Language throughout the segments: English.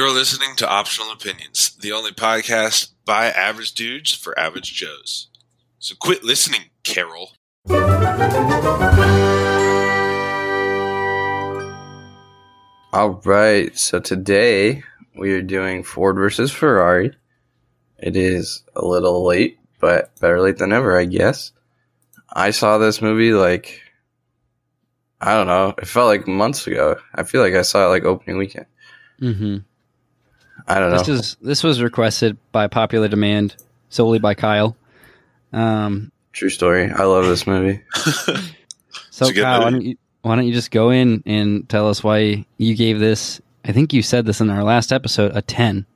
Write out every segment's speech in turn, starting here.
You're listening to Optional Opinions, the only podcast by average dudes for average Joes. So quit listening, Carol. All right. So today we are doing Ford versus Ferrari. It is a little late, but better late than never, I guess. I saw this movie like I don't know. It felt like months ago. I feel like I saw it like opening weekend. Mm-hmm. I don't know. This is this was requested by popular demand solely by Kyle. Um, True story. I love this movie. so It's a Kyle, why don't you why don't you just go in and tell us why you gave this? I think you said this in our last episode a ten.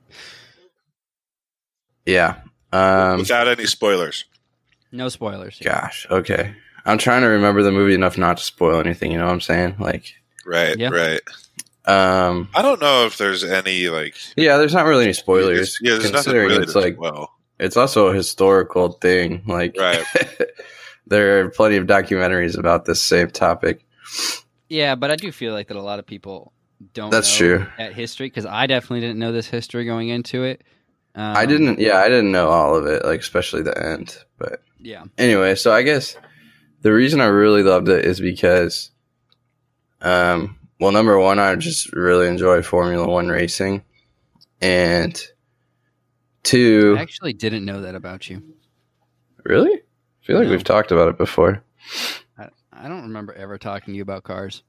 Yeah. Um Without any spoilers. No spoilers. gosh, okay. I'm trying to remember the movie enough not to spoil anything, you know what I'm saying? Like Right, Yeah. right. Um I don't know if there's any like yeah, there's not really any spoilers Yeah, there's nothing considering really it's like well. it's also a historical thing. Like Right. there are plenty of documentaries about this same topic. Yeah, but I do feel like that a lot of people don't. That's know true. That history because I definitely didn't know this history going into it. Um, I didn't yeah, I didn't know all of it, like especially the end. But Yeah. anyway, so I guess the reason I really loved it is because um well number one I just really enjoy Formula One racing. And two I actually didn't know that about you. really? I feel like No. we've talked about it before. I, I don't remember ever talking to you about cars.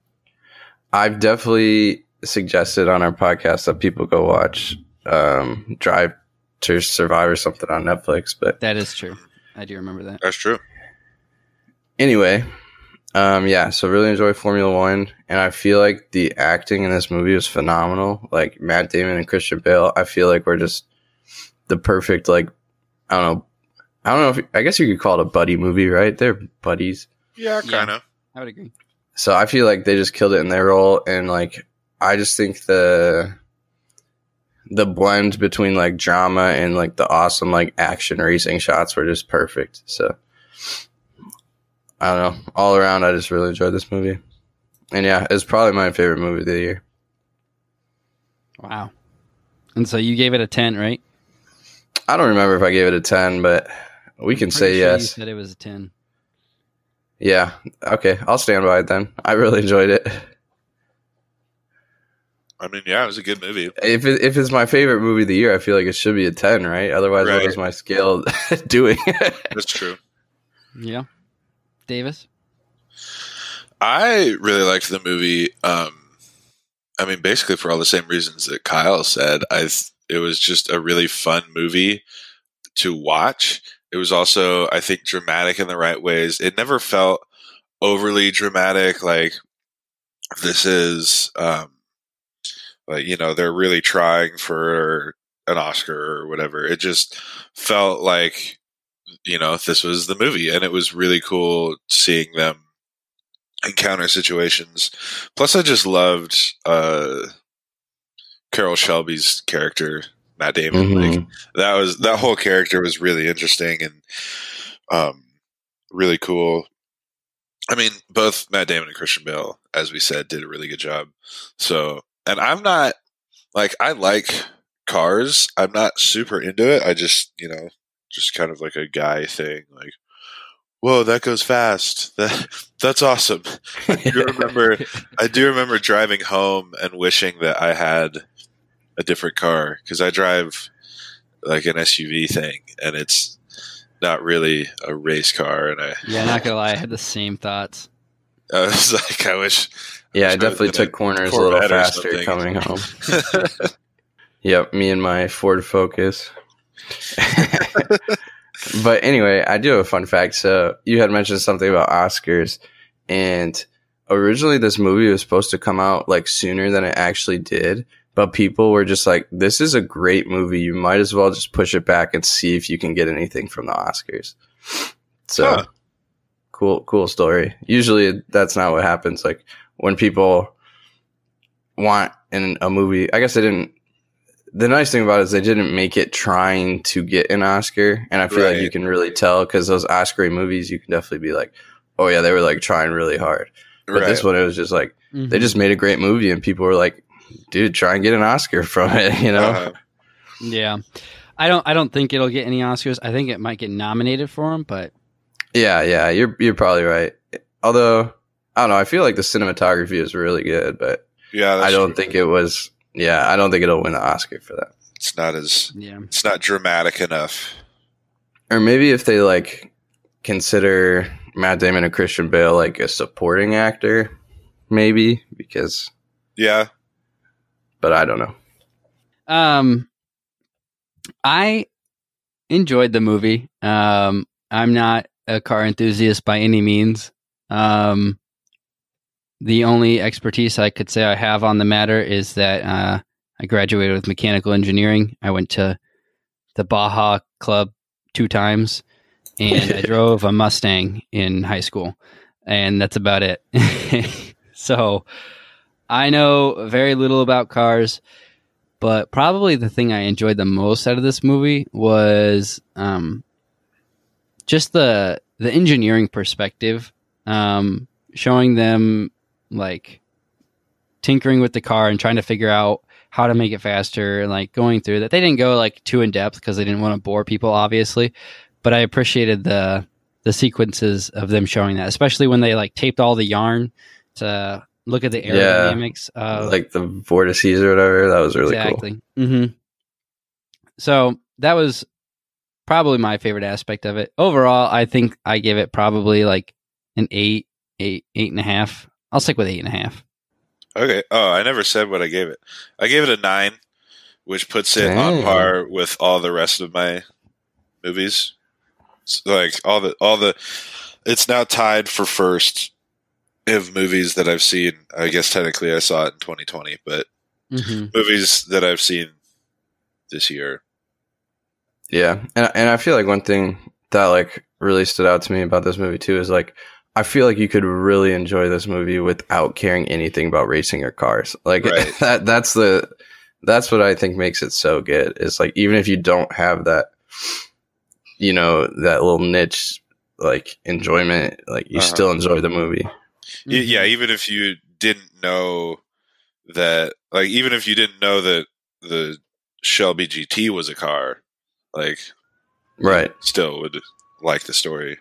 I've definitely suggested on our podcast that people go watch um, Drive to Survive or something on Netflix. But That is true. I do remember that. That's true. anyway, um, yeah, so really enjoy Formula One, and I feel like the acting in this movie was phenomenal. Like Matt Damon and Christian Bale, I feel like we're just the perfect like I don't know. I don't know if I guess you could call it a buddy movie, right? They're buddies. Yeah, Yeah. kind of. I would agree. So I feel like they just killed it in their role, and like I just think the the blend between like drama and like the awesome like action racing shots were just perfect. So I don't know. All around, I just really enjoyed this movie, and yeah, it's probably my favorite movie of the year. Wow. And so you gave it a 10, right? I don't remember if I gave it a ten, but we can say sure You yes. said it was a 10. Yeah. Okay, I'll stand by it then. I really enjoyed it. I mean, yeah, it was a good movie. If it, if it's my favorite movie of the year, I feel like it should be a ten, right? Otherwise, Right. what is my scale doing? That's true. Yeah. Davis? I really liked the movie. Um, I mean, basically for all the same reasons that Kyle said. I it was just a really fun movie to watch. It was also, I think, dramatic in the right ways. It never felt overly dramatic. Like this is, um, like you know, they're really trying for an Oscar or whatever. It just felt like you know this was the movie, and it was really cool seeing them encounter situations. Plus, I just loved uh, Carroll Shelby's character, Matt Damon. Like Mhm. that was that whole character was really interesting and um, really cool. I mean, both Matt Damon and Christian Bale, as we said, did a really good job. So, and I'm not like I like cars. I'm not super into it. I just you know just kind of like a guy thing, like. Whoa, that goes fast. That that's awesome. I do remember I do remember driving home and wishing that I had a different car because I drive like an SUV thing and it's not really a race car. And I, Yeah, not going to lie. I had the same thoughts. I was like, I wish. Yeah, I wish I definitely was in a took corners a little faster coming home. Yep, me and my Ford Focus. but anyway, I do have a fun fact. So you had mentioned something about Oscars, and originally this movie was supposed to come out like sooner than it actually did. But people were just like, "This is a great movie. You might as well just push it back and see if you can get anything from the Oscars." So Huh. cool, cool story. Usually that's not what happens. Like when people want in a movie, I guess they didn't the nice thing about it is they didn't make it trying to get an Oscar, and I feel like you can really tell because those Oscar movies, you can definitely be like, oh yeah, they were like trying really hard. But right. this one, it was just like they just made a great movie, and people were like, dude, try and get an Oscar from it. You know, Uh, Yeah. I don't I don't think it'll get any Oscars. I think it might get nominated for them, but yeah, yeah, you're you're probably right. Although I don't know, I feel like the cinematography is really good, but yeah, I don't true. think it was. Yeah, I don't think it'll win the Oscar for that. it's not as yeah. it's not dramatic enough. Or maybe if they like consider Matt Damon and Christian Bale like a supporting actor, maybe because. Yeah, But I don't know. Um I enjoyed the movie. Um I'm not a car enthusiast by any means. Um the only expertise I could say I have on the matter is that uh I graduated with mechanical engineering. I went to the Baja Club two times and I drove a Mustang in high school. And that's about it. so I know very little about cars, but probably the thing I enjoyed the most out of this movie was um, just the the engineering perspective, um, showing them like tinkering with the car and trying to figure out how to make it faster, and, like going through that. They didn't go like too in depth because they didn't want to bore people, obviously. But I appreciated the the sequences of them showing that, especially when they like taped all the yarn to look at the Yeah. aerodynamics of like the vortices or whatever. That was really cool. exactly. hmm So that was probably my favorite aspect of it. Overall, I think I give it probably like an eight, eight, eight and a half. I'll stick with eight and a half. Okay. Oh, I never said what I gave it. I gave it a nine, which puts it on par with all the rest of my movies. It's like all the all the, it's now tied for first of movies that I've seen. I guess technically I saw it in 2020, but Mm-hmm. movies that I've seen this year. Yeah, and and I feel like one thing that like really stood out to me about this movie too is like I feel like you could really enjoy this movie without caring anything about racing or cars. Like Right. that that's the that's what I think makes it so good. Is like even if you don't have that you know that little niche like enjoyment, like you Uh-huh. still enjoy the movie. Mm-hmm. Yeah, even if you didn't know that, like, even if you didn't know that the Shelby GT was a car, like, Right. still would like the story.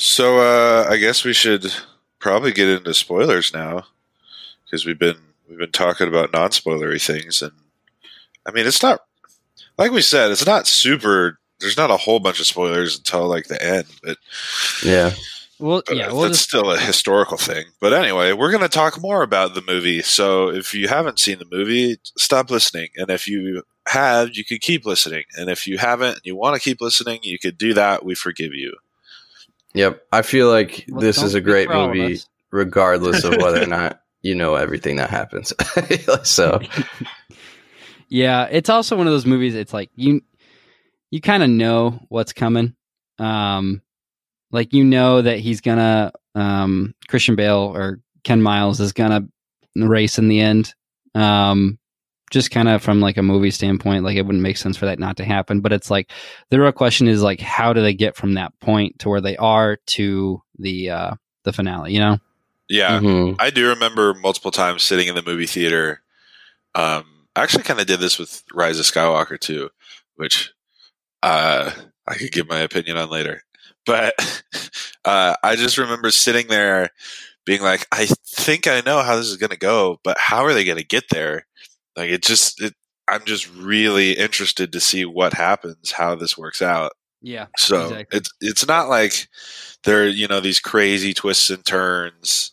So, uh, I guess we should probably get into spoilers now because we've been we've been talking about non-spoilery things, and I mean, it's not like we said, it's not super. There's not a whole bunch of spoilers until like the end, but Yeah. Well, yeah, that's we'll just still a historical thing. But anyway, we're going to talk more about the movie. So if you haven't seen the movie, stop listening. And if you have, you could keep listening. And if you haven't and you want to keep listening, you could do that. We forgive you. Yep. I feel like well, this is a great for all of movie us. regardless of whether or not you know everything that happens. so Yeah, it's also one of those movies. It's like you you kind of know what's coming. Um, like you know that he's gonna um Christian Bale or Ken Miles is gonna race in the end. Um, just kind of from like a movie standpoint, like it wouldn't make sense for that not to happen. But it's like the real question is like how do they get from that point to where they are to the uh the finale? You know? Yeah. mhm. I do remember multiple times sitting in the movie theater. Um, I actually kind of did this with Rise of Skywalker too, which uh, I could give my opinion on later. But uh, I just remember sitting there being like, I think I know how this is going to go, but how are they going to get there? Like, it just, it, I'm just really interested to see what happens, how this works out. Yeah. So Exactly. it's it's not like there are you know these crazy twists and turns,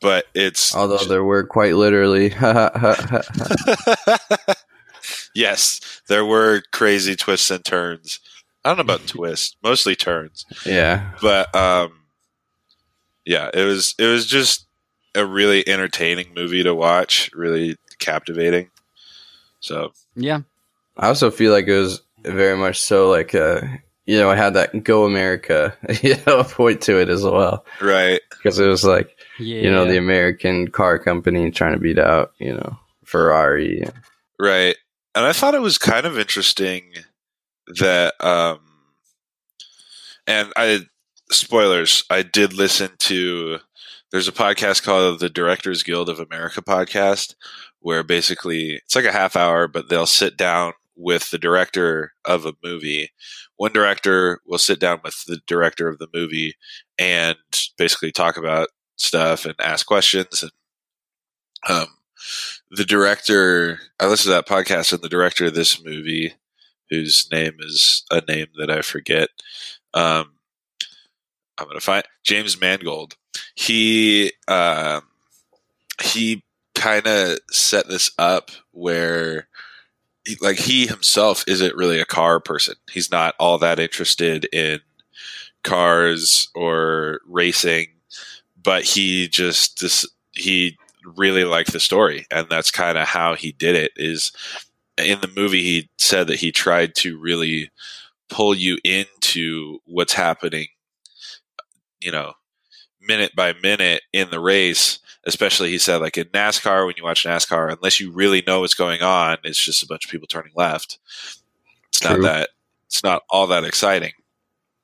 but it's although there were quite literally yes, there were crazy twists and turns. I don't know about twists, mostly turns, yeah. but um, yeah, it was it was just a really entertaining movie to watch, really captivating. So Yeah. I also feel like it was very much so like uh you know, it had that go America, you know, point to it as well. right, Because it was like, Yeah. you know, the American car company trying to beat out, you know, Ferrari. Right. And I thought it was kind of interesting that um and I spoilers, I did listen to there's a podcast called the Directors Guild of America podcast, where basically it's like a half hour, but they'll sit down with the director of a movie. One director will sit down with the director of the movie and basically talk about stuff and ask questions. And um, the director, I listened to that podcast, and the director of this movie, whose name is a name that I forget, um, I'm going to find James Mangold. He um, he kind of set this up where like he himself isn't really a car person. He's not all that interested in cars or racing, but he just this he really liked the story and that's kind of how he did it is in the movie he said that he tried to really pull you into what's happening you know minute by minute in the race especially he said like in NASCAR when you watch NASCAR unless you really know what's going on it's just a bunch of people turning left it's True. not that it's not all that exciting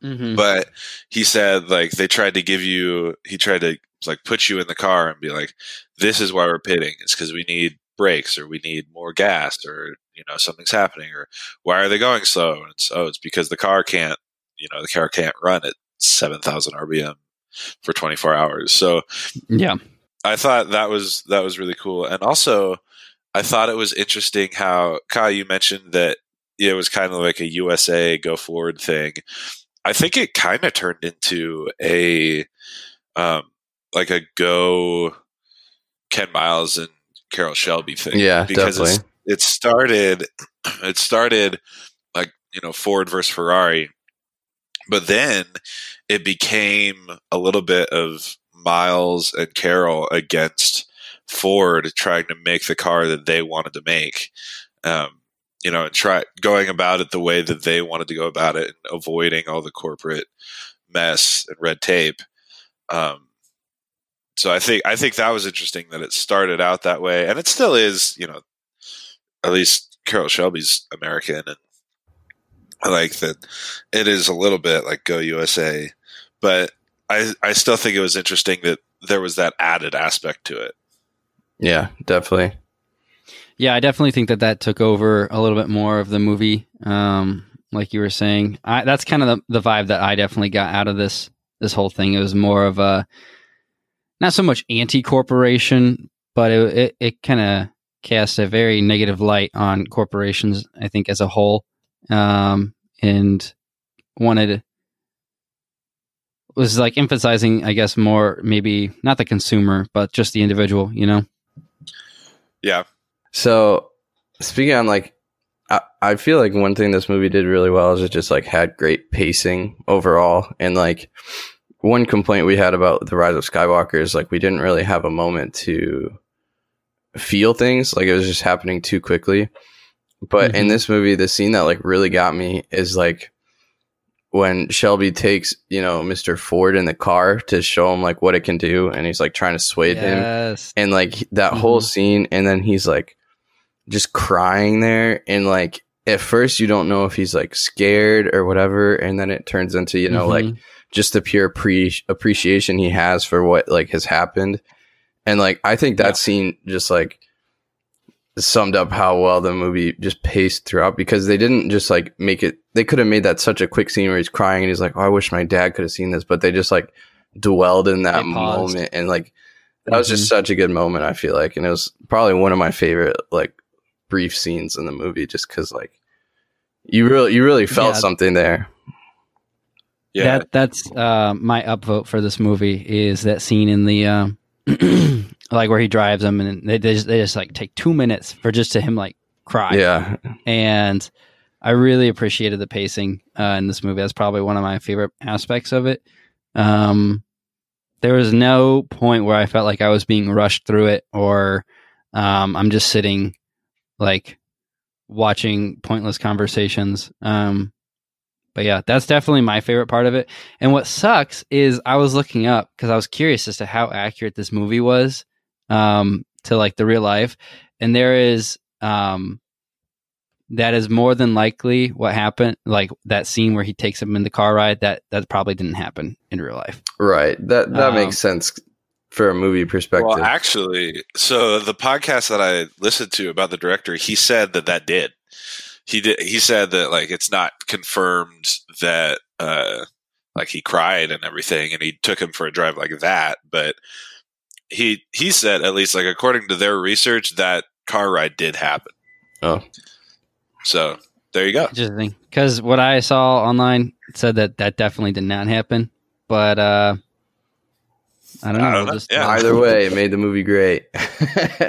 mm-hmm. but he said like they tried to give you he tried to like put you in the car and be like this is why we're pitting it's because we need brakes or we need more gas or you know something's happening or why are they going slow and it's oh it's because the car can't you know the car can't run at 7000 rpm for 24 hours. So yeah. I thought that was that was really cool, and also I thought it was interesting how Kai you mentioned that it was kind of like a USA go forward thing. I think it kind of turned into a um, like a go Ken Miles and Carroll Shelby thing. Yeah, because it started it started like you know Ford versus Ferrari, but then it became a little bit of Miles and Carroll against Ford trying to make the car that they wanted to make. Um, you know, and try going about it the way that they wanted to go about it and avoiding all the corporate mess and red tape. Um, so I think I think that was interesting that it started out that way, and it still is. You know, at least Carroll Shelby's American, and I like that it is a little bit like Go USA, but I I still think it was interesting that there was that added aspect to it. Yeah, definitely. Yeah, I definitely think that that took over a little bit more of the movie. Um, like you were saying, I, that's kind of the, the vibe that I definitely got out of this this whole thing. It was more of a not so much anti corporation, but it it, it kind of cast a very negative light on corporations. I think as a whole, um, and wanted was like emphasizing, I guess, more maybe not the consumer, but just the individual, you know? Yeah. So speaking on like, I, I feel like one thing this movie did really well is it just like had great pacing overall. And like one complaint we had about the Rise of Skywalker is like we didn't really have a moment to feel things. Like it was just happening too quickly. But mm-hmm. in this movie, the scene that like really got me is like when Shelby takes, you know, Mr. Ford in the car to show him like what it can do and he's like trying to sway yes. him and like that mm-hmm. whole scene and then he's like just crying there and like at first you don't know if he's like scared or whatever and then it turns into, you know, mm-hmm. like just the pure pre- appreciation he has for what like has happened. And like I think that yeah. scene just like summed up how well the movie just paced throughout because they didn't just like make it they could have made that such a quick scene where he's crying and he's like oh i wish my dad could have seen this but they just like dwelled in that moment and like that mm-hmm. was just mm-hmm. such a good moment i feel like and it was probably one of my favorite like brief scenes in the movie just because like you really you really felt yeah. something there yeah that, that's uh, my upvote for this movie is that scene in the uh, like where he drives them and they, they just, they just like take two minutes for just to him like cry. Yeah. And I really appreciated the pacing uh, in this movie. That's probably one of my favorite aspects of it. Um, there was no point where I felt like I was being rushed through it or um, I'm just sitting like watching pointless conversations. Um, but yeah, that's definitely my favorite part of it. And what sucks is I was looking up because I was curious as to how accurate this movie was um, to like the real life, and there is um, that is more than likely what happened. Like that scene where he takes him in the car ride. That that probably didn't happen in real life. Right. That that um, makes sense for a movie perspective. Well, actually, so the podcast that I listened to about the director, he said that that did. He did. He said that like it's not confirmed that uh like he cried and everything, and he took him for a drive like that. But he he said at least like according to their research that car ride did happen. oh, So there you go. Interesting. Because what I saw online said that that definitely did not happen. But uh, I don't know. I don't know. just- Yeah. either way, it made the movie great.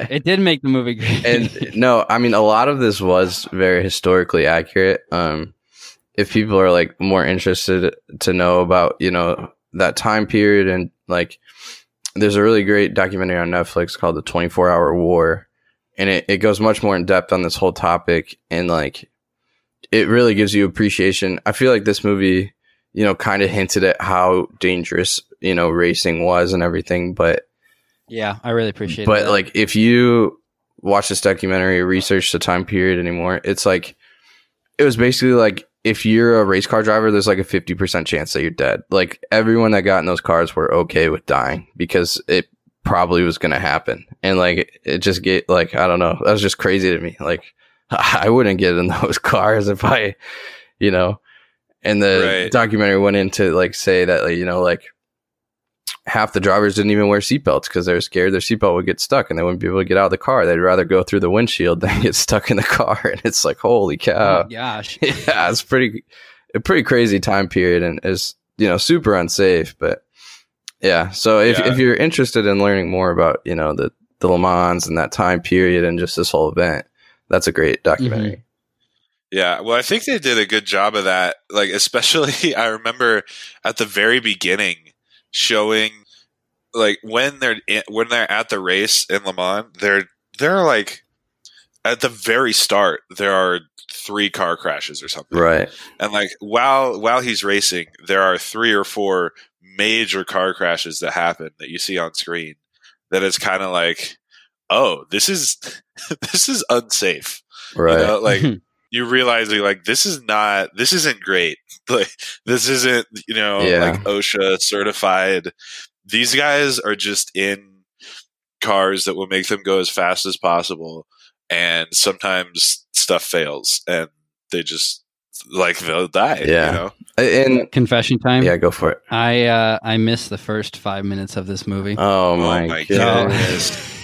It did make the movie great. and no, I mean a lot of this was very historically accurate. Um, if people are like more interested to know about you know that time period and like, there's a really great documentary on Netflix called The 24 Hour War, and it, it goes much more in depth on this whole topic and like, it really gives you appreciation. I feel like this movie, you know, kind of hinted at how dangerous you know racing was and everything, but yeah, I really appreciate it. but that. like if you watch this documentary research the time period anymore it's like it was basically like if you're a race car driver there's like a 50% chance that you're dead. Like everyone that got in those cars were okay with dying because it probably was going to happen. And like it just get like i don't know. That was just crazy to me. Like i wouldn't get in those cars if i you know. And the Right. documentary went into like say that like, you know like half the drivers didn't even wear seatbelts because they were scared their seatbelt would get stuck and they wouldn't be able to get out of the car. They'd rather go through the windshield than get stuck in the car. And it's like, holy oh cow. my gosh. yeah, it's pretty, a pretty crazy time period and is, you know, super unsafe. But yeah, so if, Yeah. if you're interested in learning more about, you know, the, the Le Mans and that time period and just this whole event, that's a great documentary. Mm-hmm. Yeah, well, I think they did a good job of that. Like, especially, I remember at the very beginning showing, like, when they're in, when they're at the race in Le Mans, they're they're like at the very start there are three car crashes or something, Right. and like while while he's racing, there are three or four major car crashes that happen that you see on screen. That is kind of like, oh, this is this is unsafe. Right. You know, like you realizing like this is not this isn't great. Like this isn't you know Yeah. like OSHA certified. These guys are just in cars that will make them go as fast as possible, and sometimes stuff fails and they just like they'll die. Yeah. You know? and Confession time. yeah, go for it. I uh, I missed the first five minutes of this movie. Oh my, my god. goodness.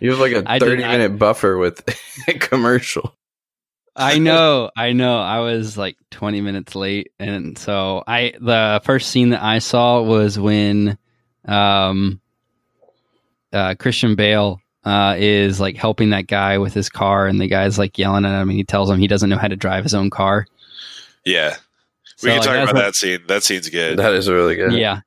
You have like a I did 30 not- minute buffer with a commercial. I know, I know. I was like 20 minutes late, and so I the first scene that I saw was when um uh Christian Bale uh is like helping that guy with his car and the guy's like yelling at him and he tells him he doesn't know how to drive his own car. Yeah, So, we can like, talk about what- that scene. That scene's good. That is really good. Yeah.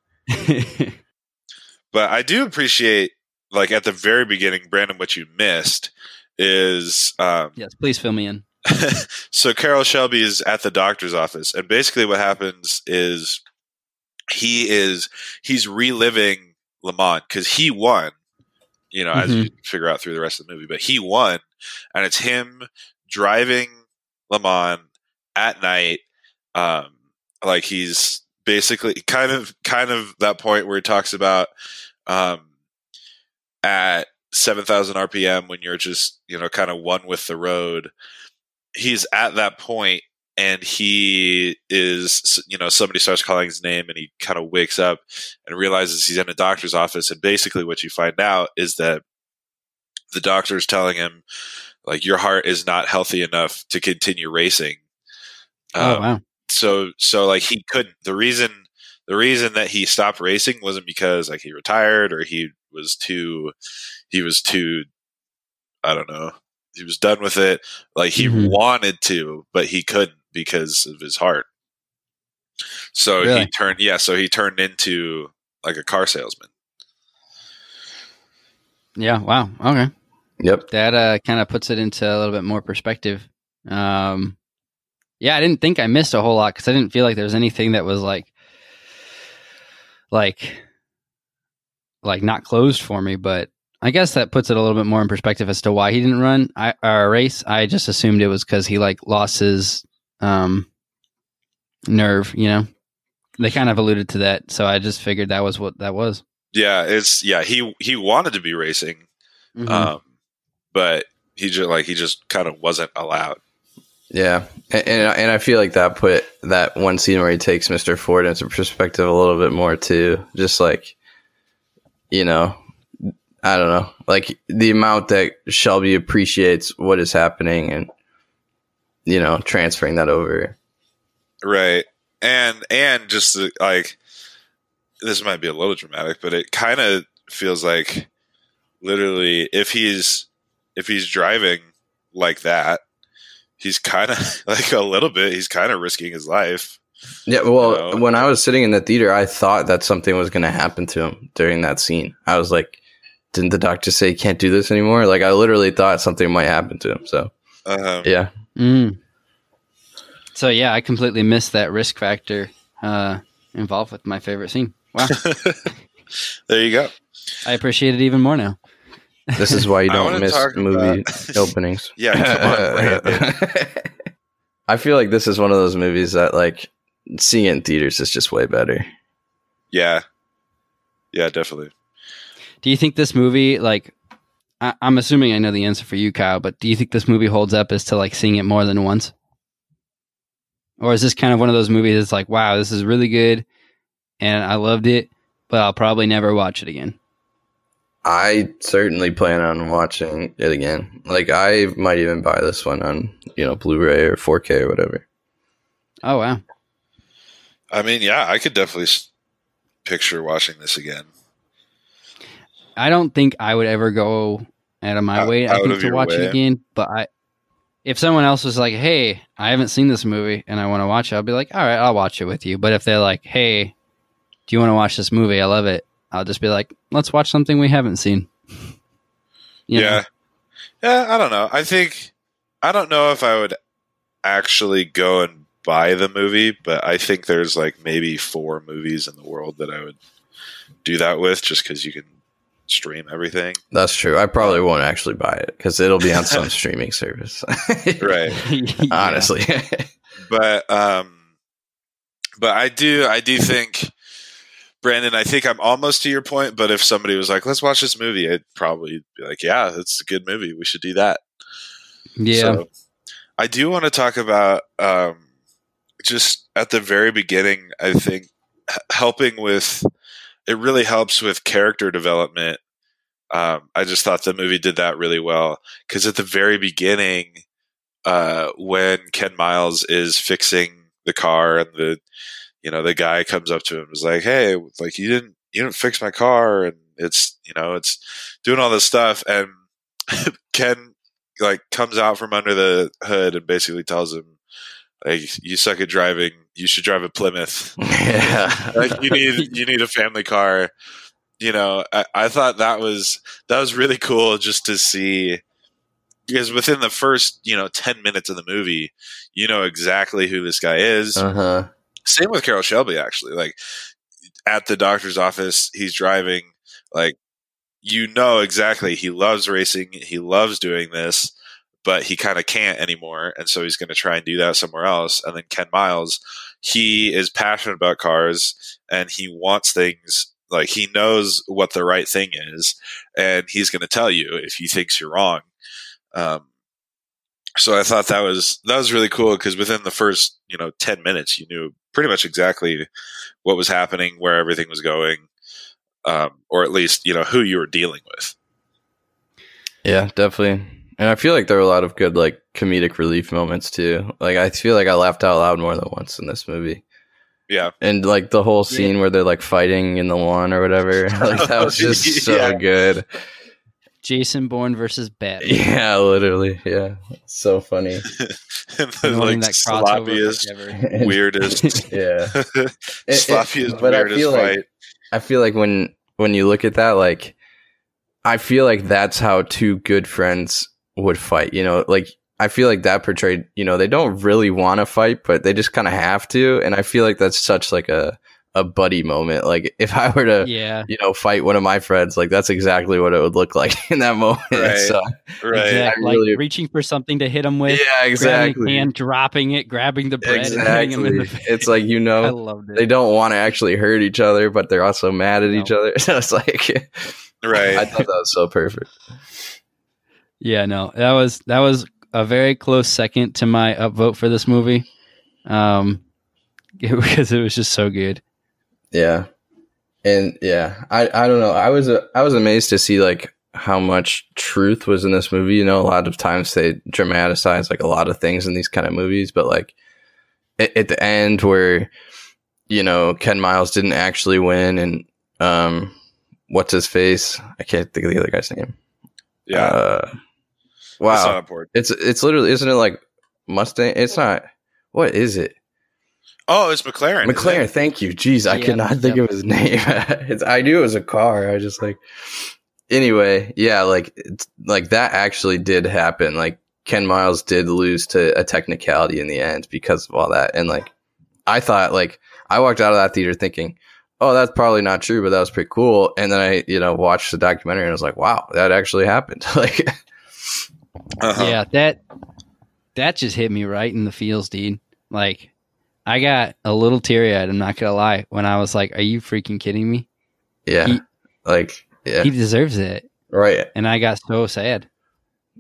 But I do appreciate, like at the very beginning, Brandon, what you missed is um, yes, please fill me in. so Carroll Shelby is at the doctor's office, and basically what happens is he is he's reliving Le Mans because he won. You know, as Mhm. you figure out through the rest of the movie, but he won, and it's him driving Le Mans at night. Um, like he's basically kind of kind of that point where he talks about um, at 7000 rpm when you're just you know kind of one with the road he's at that point and he is you know somebody starts calling his name and he kind of wakes up and realizes he's in a doctor's office. And basically what you find out is that the doctor's telling him like your heart is not healthy enough to continue racing. Oh Um, wow. so so like he couldn't. The reason the reason that he stopped racing wasn't because like he retired or he was too he was too i don't know he was done with it like he Mhm. wanted to but he couldn't because of his heart so he turned yeah so he turned into like a car salesman Yeah, wow. Okay. Yep. that uh, kind of puts it into a little bit more perspective. Um, yeah, I didn't think I missed a whole lot because I didn't feel like there was anything that was like, like, like not closed for me. But I guess that puts it a little bit more in perspective as to why he didn't run I, or race. I just assumed it was because he like lost his um nerve. You know, they kind of alluded to that, so I just figured that was what that was. yeah, it's yeah. He he wanted to be racing, Mhm. um, but he just like he just kind of wasn't allowed. Yeah, and, and and I feel like that put that one scene where he takes Mister Ford into perspective a little bit more too. Just like, you know, I don't know, like the amount that Shelby appreciates what is happening, and you know, transferring that over. Right. And and just uh, like this might be a little dramatic, but it kind of feels like literally if he's if he's driving like that, he's kind of like a little bit he's kind of risking his life. Yeah, well, You know? when I was sitting in the theater, I thought that something was going to happen to him during that scene. I was like, didn't the doctor say he can't do this anymore? Like, I literally thought something might happen to him. So, Um, yeah. Mm. So yeah, I completely missed that risk factor uh, involved with my favorite scene. Wow, there you go. I appreciate it even more now. This is why you don't miss movie about- openings. Yeah, on, I feel like this is one of those movies that, like, seeing it in theaters is just way better. Yeah. Yeah, definitely. Do you think this movie, like, I- I'm assuming I know the answer for you, Kyle, but do you think this movie holds up as to like seeing it more than once? Or is this kind of one of those movies that's like, wow, this is really good and I loved it, but I'll probably never watch it again? I certainly plan on watching it again. Like, I might even buy this one on, you know, Blu ray or 4K or whatever. Oh, wow. I mean, yeah, I could definitely picture watching this again. I don't think I would ever go out of my Out- way. I think to watch way. it again, but I, if someone else was like, "Hey, I haven't seen this movie and I want to watch it," I'll be like, "All right, I'll watch it with you." But if they're like, "Hey, do you want to watch this movie? I love it," I'll just be like, "Let's watch something we haven't seen." You know? Yeah. Yeah, I don't know. I think I don't know if I would actually go and buy the movie, but I think there's like maybe four movies in the world that I would do that with just cuz you can stream everything. That's true. I probably won't actually buy it because it'll be on some streaming service. Right. Honestly. But um but I do I do think Brandon, I think I'm almost to your point, but if somebody was like, "Let's watch this movie," I'd probably be like, "Yeah, it's a good movie. We should do that." yeah. So, I do want to talk about um, just at the very beginning. I think helping with it really helps with character development. Um, I just thought the movie did that really well because at the very beginning, uh, when Ken Miles is fixing the car and the you know the guy comes up to him and is like, "Hey, like you didn't you didn't fix my car," and it's you know it's doing all this stuff and Ken like comes out from under the hood and basically tells him like you suck at driving you should drive a plymouth yeah. like you need you need a family car you know I, I thought that was that was really cool just to see because within the first you know 10 minutes of the movie you know exactly who this guy is Uh huh. same with Carroll Shelby, actually. Like at the doctor's office, he's driving. Like you know exactly he loves racing. He loves doing this, but he kind of can't anymore, and so he's going to try and do that somewhere else. And then Ken Miles, he is passionate about cars, and he wants things. Like he knows what the right thing is, and he's going to tell you if he thinks you're wrong. Um, so I thought that was that was really cool because within the first you know ten minutes, you knew pretty much exactly what was happening, where everything was going, um, or at least you know who you were dealing with. Yeah, definitely. And I feel like there are a lot of good like comedic relief moments too. Like I feel like I laughed out loud more than once in this movie. Yeah, And like the whole scene where they're like fighting in the lawn or whatever. Like that was just so Yeah. good. Jason Bourne versus Batman. Yeah, literally. Yeah. So funny. and the like that sloppiest, ever. Weirdest, yeah. It- it- sloppiest, but I weirdest feel like- fight. I feel like when when you look at that, like I feel like that's how two good friends would fight. You know, like I feel like that portrayed. You know, they don't really want to fight, but they just kind of have to. And I feel like that's such like a a buddy moment. Like if I were to, yeah, you know, fight one of my friends, like that's exactly what it would look like in that moment. Right. So, Right. exactly. I like reaching for something to hit him with. yeah, exactly. can, dropping it, grabbing the bread, and hitting him in the Exactly. face. It's like you I know loved it. they don't want to actually hurt each other, but they're also mad at each other. So it's like Right. I thought that was so perfect. Yeah, no, that was that was a very close second to my upvote for this movie, um, because it was just so good. Yeah. And yeah, I, I don't know. I was uh, I was amazed to see like how much truth was in this movie. You know, a lot of times they dramatize like a lot of things in these kind of movies, but like at, at the end where you know Ken Miles didn't actually win, and um, what's his face? I can't think of the other guy's name. yeah. Uh, That's wow. not important. It's it's literally isn't it like Mustang? It's not. What is it? Oh, it's McLaren. McLaren, it? thank you. Jeez, I Yeah, could not think yep. of his name. it's, I knew it was a car. I was just like, anyway, yeah, like, it's, like that actually did happen. Like Ken Miles did lose to a technicality in the end because of all that. And like, I thought like I walked out of that theater thinking, oh, that's probably not true, but that was pretty cool. And then I, you know, watched the documentary and I was like, wow, that actually happened. like, Uh-huh. Yeah, that that just hit me right in the feels, dude. Like, I got a little teary eyed. I'm not gonna lie. When I was like, "Are you freaking kidding me?" yeah, He- like, yeah, He deserves it, right. and I got so sad.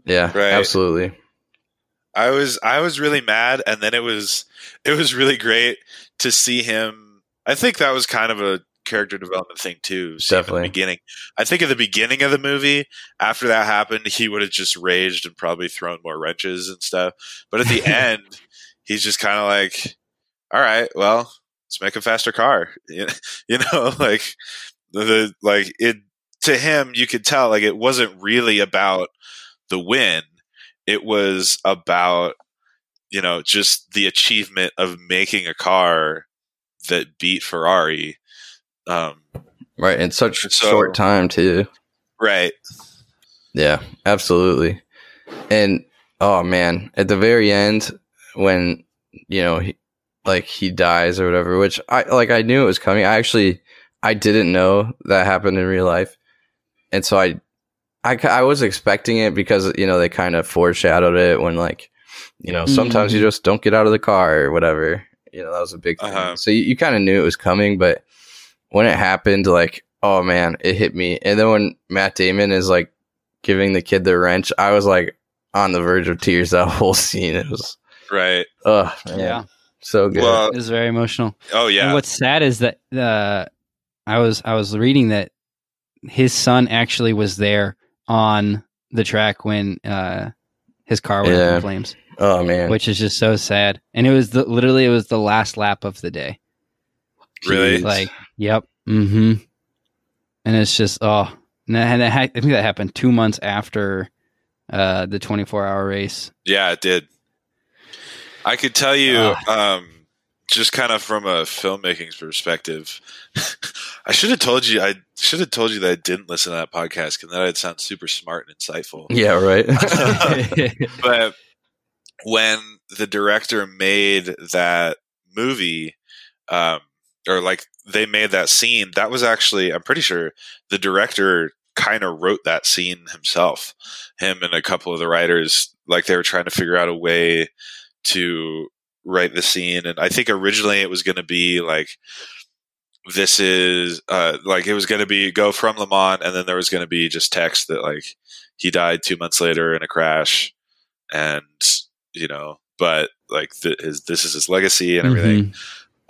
Yeah, Right. absolutely. I was I was really mad, and then it was it was really great to see him. I think that was kind of a character development thing too. Definitely. beginning. I think at the beginning of the movie, after that happened, he would have just raged and probably thrown more wrenches and stuff. But at the end, he's just kind of like, "All right, well, let's make a faster car." You you know, like the, the like it to him, you could tell like it wasn't really about the win. It was about you know just the achievement of making a car that beat Ferrari. Um, Right. In such So- short time too. right. Yeah, absolutely. And oh man, at the very end when you know he, like he dies or whatever, which I like I knew it was coming. I actually I didn't know that happened in real life. And so I I I was expecting it because you know they kind of foreshadowed it when like you know sometimes you just don't get out of the car or whatever. You know, that was a big thing. Uh-huh. So you, you kind of knew it was coming, but when it happened like oh man, it hit me. And then when Matt Damon is like giving the kid the wrench, I was like on the verge of tears that whole scene. It was, Right. oh, man, Yeah, so good. Well, it was very emotional. oh And yeah. what's sad is that uh, I was I was reading that his son actually was there on the track when uh, his car went Yeah. in flames, oh man, which is just so sad. And it was the, literally it was the last lap of the day. Really? Like, yep, mm-hmm. And it's just oh, and that, and I think that happened two months after uh, the 24 hour race. Yeah, it did. I could tell you, Ah. um, just kind of from a filmmaking perspective. I should have told you. I should have told you that I didn't listen to that podcast, because then I'd sound super smart and insightful. yeah, right. but when the director made that movie, um, or like they made that scene, that was actually, I'm pretty sure the director kind of wrote that scene himself. Him and a couple of the writers, like they were trying to figure out a way to write the scene. And I think originally it was going to be like, this is uh, like it was going to be go from Le Mans, and then there was going to be just text that like he died two months later in a crash, and you know, but like th- his this is his legacy and everything.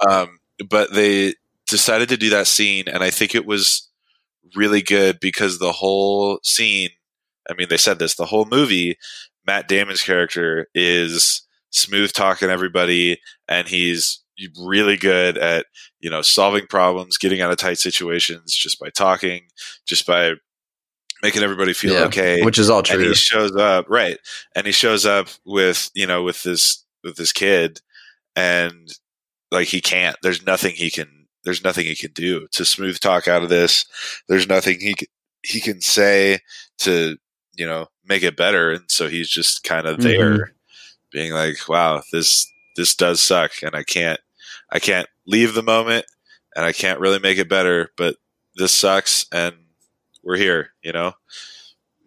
Mhm. Um, but they decided to do that scene, and I think it was really good because the whole scene. I mean, they said this the whole movie. Matt Damon's character is smooth talking everybody, and he's really good at you know solving problems, getting out of tight situations just by talking, just by making everybody feel Yeah, okay Which is all and true. he shows up right and he shows up with you know with this with this kid and like he can't there's nothing he can there's nothing he can do to smooth talk out of this there's nothing he can, he can say to you know make it better and so he's just kind of there mm-hmm. being like wow this this does suck and i can't i can't leave the moment and I can't really make it better, but this sucks and we're here, you know?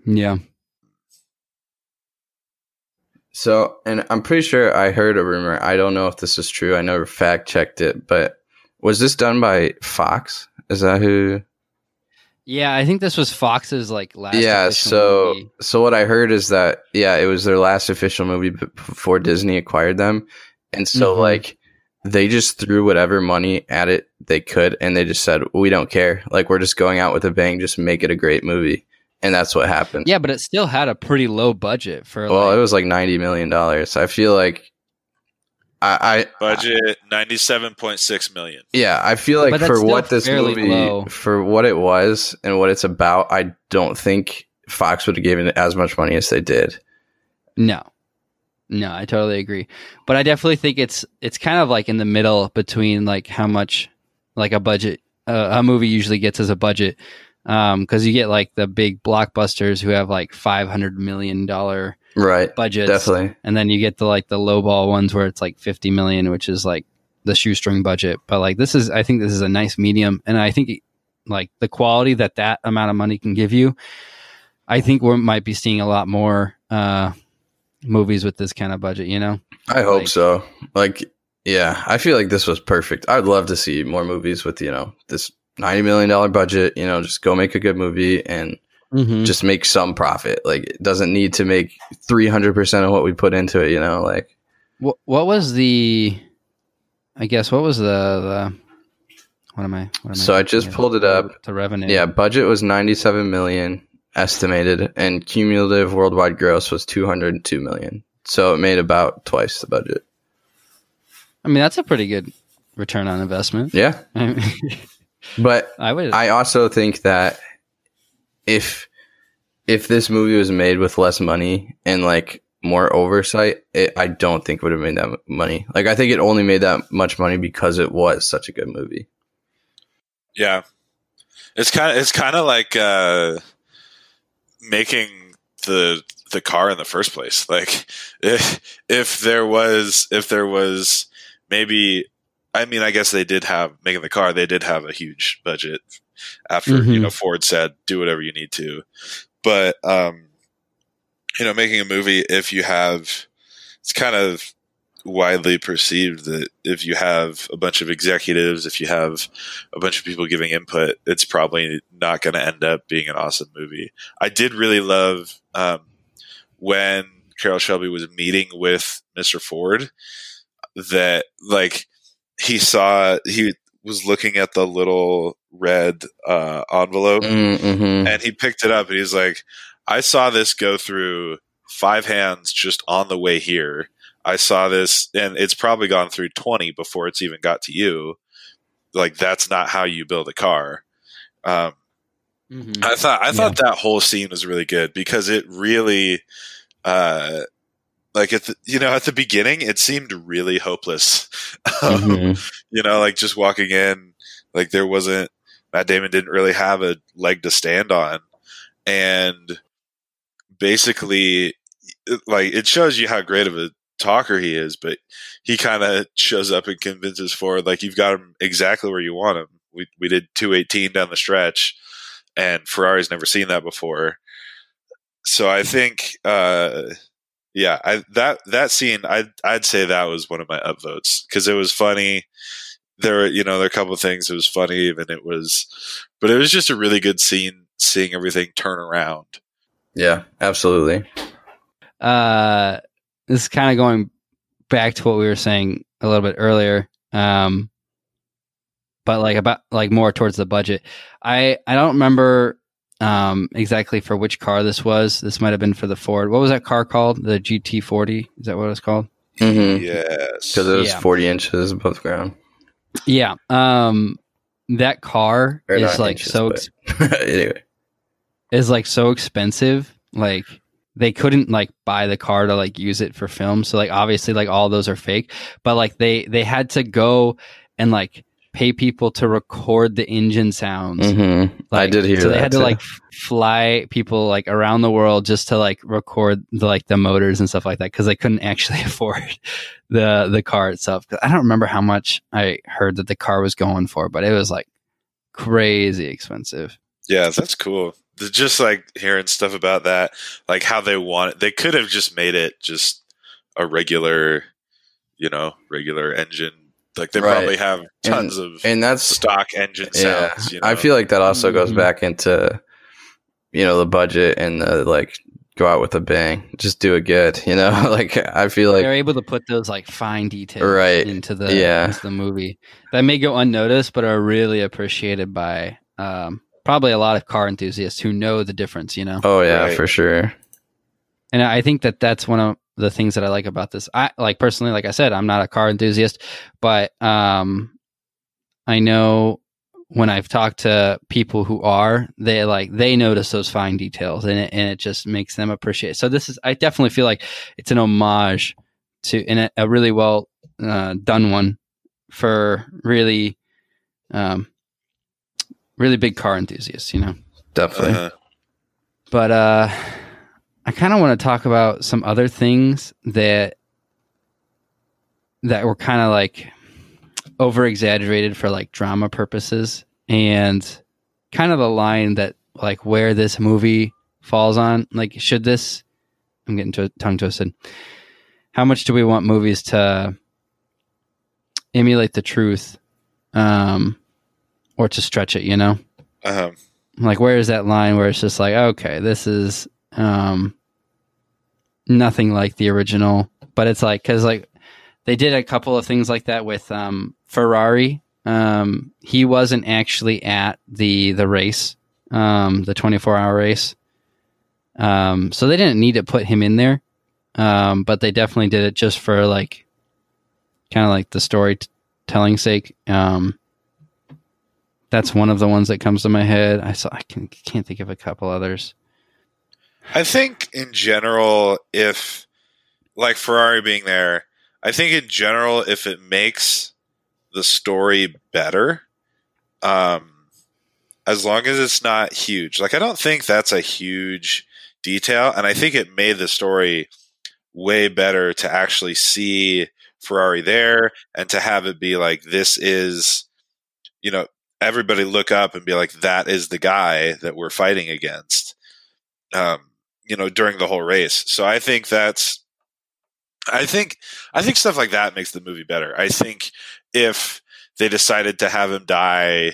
Yeah. So, and I'm pretty sure I heard a rumor. I don't know if this is true. I never fact checked it, but was this done by Fox? Is that who? Yeah, I think this was Fox's like last. yeah. official So, movie. so what I heard is that yeah, it was their last official movie before Disney acquired them, and so Mhm. like they just threw whatever money at it they could, and they just said we don't care. Like we're just going out with a bang, just make it a great movie, and that's what happened. yeah, but it still had a pretty low budget for. Well, like, it was like ninety million dollars. I feel like. I, I Budget ninety seven point six million. Yeah, I feel like for what this movie, low. for what it was and what it's about, I don't think Fox would have given it as much money as they did. No. No, I totally agree. But I definitely think it's it's kind of like in the middle between like how much like a budget uh, a movie usually gets as a budget um cuz you get like the big blockbusters who have like 500 million dollar Right. budgets Definitely. and then you get the like the lowball ones where it's like 50 million which is like the shoestring budget but like this is i think this is a nice medium and i think like the quality that that amount of money can give you i think we might be seeing a lot more uh movies with this kind of budget you know I hope Like- so. Like, yeah, I feel like this was perfect. I'd love to see more movies with, you know, this $90 million budget, you know, just go make a good movie and mm-hmm. just make some profit. Like, it doesn't need to make 300% of what we put into it, you know, like, what, what was the i guess what was the the what am i what am So I just pulled it up. the revenue Yeah, budget was 97 million estimated and cumulative worldwide gross was 202 million. So it made about twice the budget. i mean that's a pretty good return on investment Yeah. I, mean, But I would I also think that if if this movie was made with less money and like more oversight, it, I don't think it would have made that m- money. Like I think it only made that much money because it was such a good movie. Yeah, it's kind of it's kind of like uh, making the the car in the first place. Like if if there was if there was maybe I mean I guess they did have making the car they did have a huge budget after you Mhm. know Ford said do whatever you need to, but um, you know making a movie if you have it's kind of widely perceived that if you have a bunch of executives, if you have a bunch of people giving input, it's probably not going to end up being an awesome movie. I did really love um, when Carroll Shelby was meeting with Mr. Ford that like he saw he was looking at the little red uh, envelope Mm-hmm. and he picked it up and he's like, I saw this go through five hands just on the way here. I saw this and it's probably gone through 20 before it's even got to you. Like that's not how you build a car. Um, Mhm. I thought I thought that whole scene was really good because it really uh like at the, you know at the beginning it seemed really hopeless. Mm-hmm. you know, like just walking in, like there wasn't Matt Damon didn't really have a leg to stand on, and basically, like it shows you how great of a talker he is. But he kind of shows up and convinces Ford like you've got him exactly where you want him. We we did two eighteen down the stretch, and Ferrari's never seen that before. So I think. uh yeah, I that that scene I'd I'd say that was one of my upvotes because it was funny. There, were, you know, there are a couple of things It was funny, and it was, but it was just a really good scene seeing everything turn around. Yeah, absolutely. uh, this is kind of going back to what we were saying a little bit earlier. Um, but like about like more towards the budget. I I don't remember um exactly for which car this was. This might have been for the Ford. What was that car called? The GT40? Is that what it was called? Mm-hmm. Yes, Because it was Yeah. 40 inches above ground. Yeah. Um, that car Or is like inches, so ex- anyway. is like so expensive. Like they couldn't like buy the car to like use it for film. So like obviously like all those are fake. But like they they had to go and like pay people to record the engine sounds. Mm-hmm. I did hear so that. they had to too. like fly people like around the world just to like record the like the motors and stuff like that because they couldn't actually afford the the car itself. 'Cause I don't remember how much I heard that the car was going for, but it was like crazy expensive. Yeah, that's cool. Just like hearing stuff about that, like how they want it. They could have just made it just a regular, you know, regular engine. Like they Right. probably have tons of and that's stock engine yeah. sounds. You know? I feel like that also goes Mhm. back into you know the budget and the like go out with a bang, just do it good. You know, like I feel like They're able to put those like fine details Right. into the Yeah. into the movie that may go unnoticed, but are really appreciated by um, probably a lot of car enthusiasts who know the difference. You know. oh yeah, Right. for sure. And I think that that's one of the things that I like about this. I like personally, like I said, I'm not a car enthusiast, but um, I know when I've talked to people who are, they like they notice those fine details, and it and it just makes them appreciate. It. So this is, I definitely feel like it's an homage to, and a, a really well uh, done one for really, um, really big car enthusiasts. You know. Definitely. Uh-huh. But uh I kind of want to talk about some other things that that were kind of like over exaggerated for like drama purposes and kind of the line that like where this movie falls on like should this I'm getting to tongue twisted. How much do we want movies to emulate the truth um or to stretch it, you know? Uh-huh. like where is that line where it's just like okay this is um nothing like the original but it's like because like they did a couple of things like that with um ferrari um he wasn't actually at the the race um the 24 hour race um so they didn't need to put him in there um but they definitely did it just for like kind of like the storytelling sake um that's one of the ones that comes to my head. I saw I can, can't think of a couple others. I think in general, if like Ferrari being there, I think in general, if it makes the story better, um, as long as it's not huge, like I don't think that's a huge detail, and I think it made the story way better to actually see Ferrari there and to have it be like this is, you know, everybody look up and be like that is the guy that we're fighting against. Um, you know, during the whole race. So I think that's I think I think stuff like that makes the movie better. I think if they decided to have him die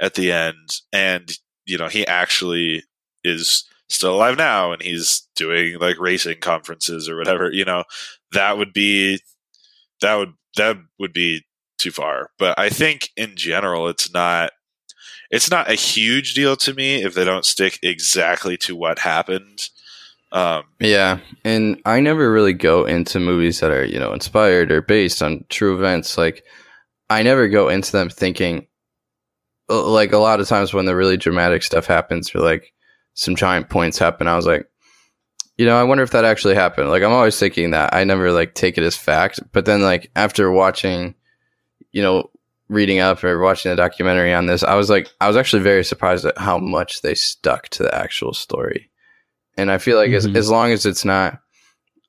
at the end and you know, he actually is still alive now and he's doing like racing conferences or whatever, you know, that would be that would that would be too far. But I think in general it's not it's not a huge deal to me if they don't stick exactly to what happened. Um, Yeah, and I never really go into movies that are you know inspired or based on true events. Like I never go into them thinking uh, like a lot of times when the really dramatic stuff happens or like some giant points happen, I was like, you know, I wonder if that actually happened. Like I'm always thinking that. I never like take it as fact. But then like after watching, you know, reading up or watching a documentary on this, I was like, I was actually very surprised at how much they stuck to the actual story. And I feel like Mhm. as, as long as it's not,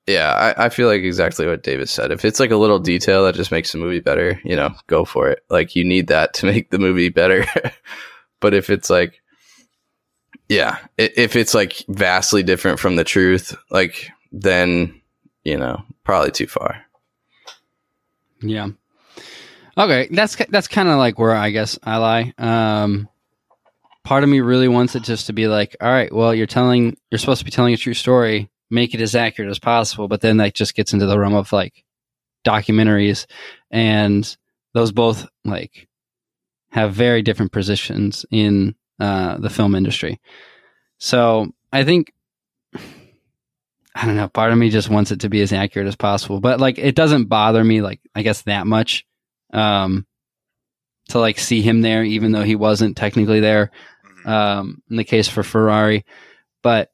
yeah, I, I feel like exactly what David said. If it's like a little detail that just makes the movie better, you know, go for it. Like you need that to make the movie better. but if it's like, yeah, if it's like vastly different from the truth, like then, you know, probably too far. Yeah. Okay, that's that's kind of like where I guess I lie. Um, part of me really wants it just to be like, all right, well, you're telling, you're supposed to be telling a true story, make it as accurate as possible. But then that just gets into the realm of like documentaries, and those both like have very different positions in uh, the film industry. So I think I don't know. Part of me just wants it to be as accurate as possible, but like it doesn't bother me like I guess that much um, to like see him there, even though he wasn't technically there. Um, in the case for Ferrari. But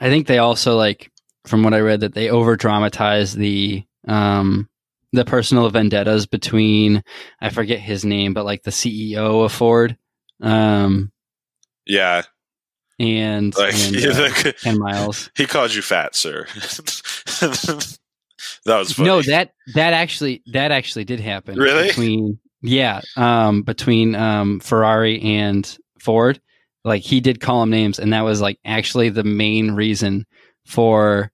I think they also like, from what I read, that they over dramatize the um, the personal vendettas between I forget his name, but like the CEO of Ford, um, Yeah, and, like and uh, the- Ken Miles. he called you fat, sir. that was funny. No, that that actually that actually did happen. Really? Between yeah, um, between um, Ferrari and Ford, like he did call them names, and that was like actually the main reason for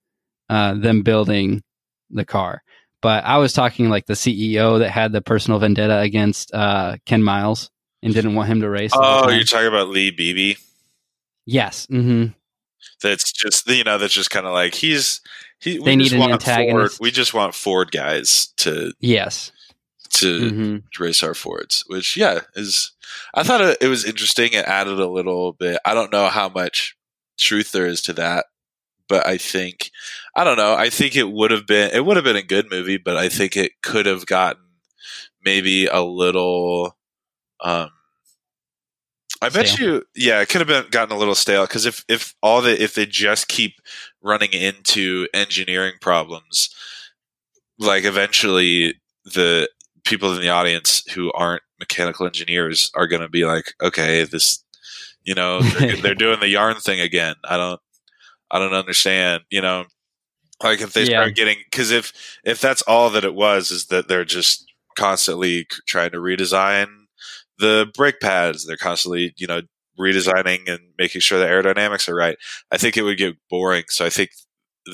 uh, them building the car. But I was talking like the CEO that had the personal vendetta against uh, Ken Miles and didn't want him to race. Oh, you're talking about Leo Beebe. yes. Mm-hmm. That's just you know that's just kind of like he's he. They need just an want antagonist. Ford, we just want Ford guys to Yes. To hmm race our Fords, which yeah is. I thought it, it was interesting. It added a little bit. I don't know how much truth there is to that, but I think I don't know. I think it would have been it would have been a good movie, but I think it could have gotten maybe a little. Um, I bet Stale. you, yeah, it could have been gotten a little stale because if if all the if they just keep running into engineering problems, like eventually the people in the audience who aren't mechanical engineers are going to be like, okay, this, you know, they're, they're doing the yarn thing again. I don't, I don't understand. You know, like if they Yeah. start getting because if if that's all that it was is that they're just constantly trying to redesign the brake pads. They're constantly, you know, redesigning and making sure the aerodynamics are right. I think it would get boring. So I think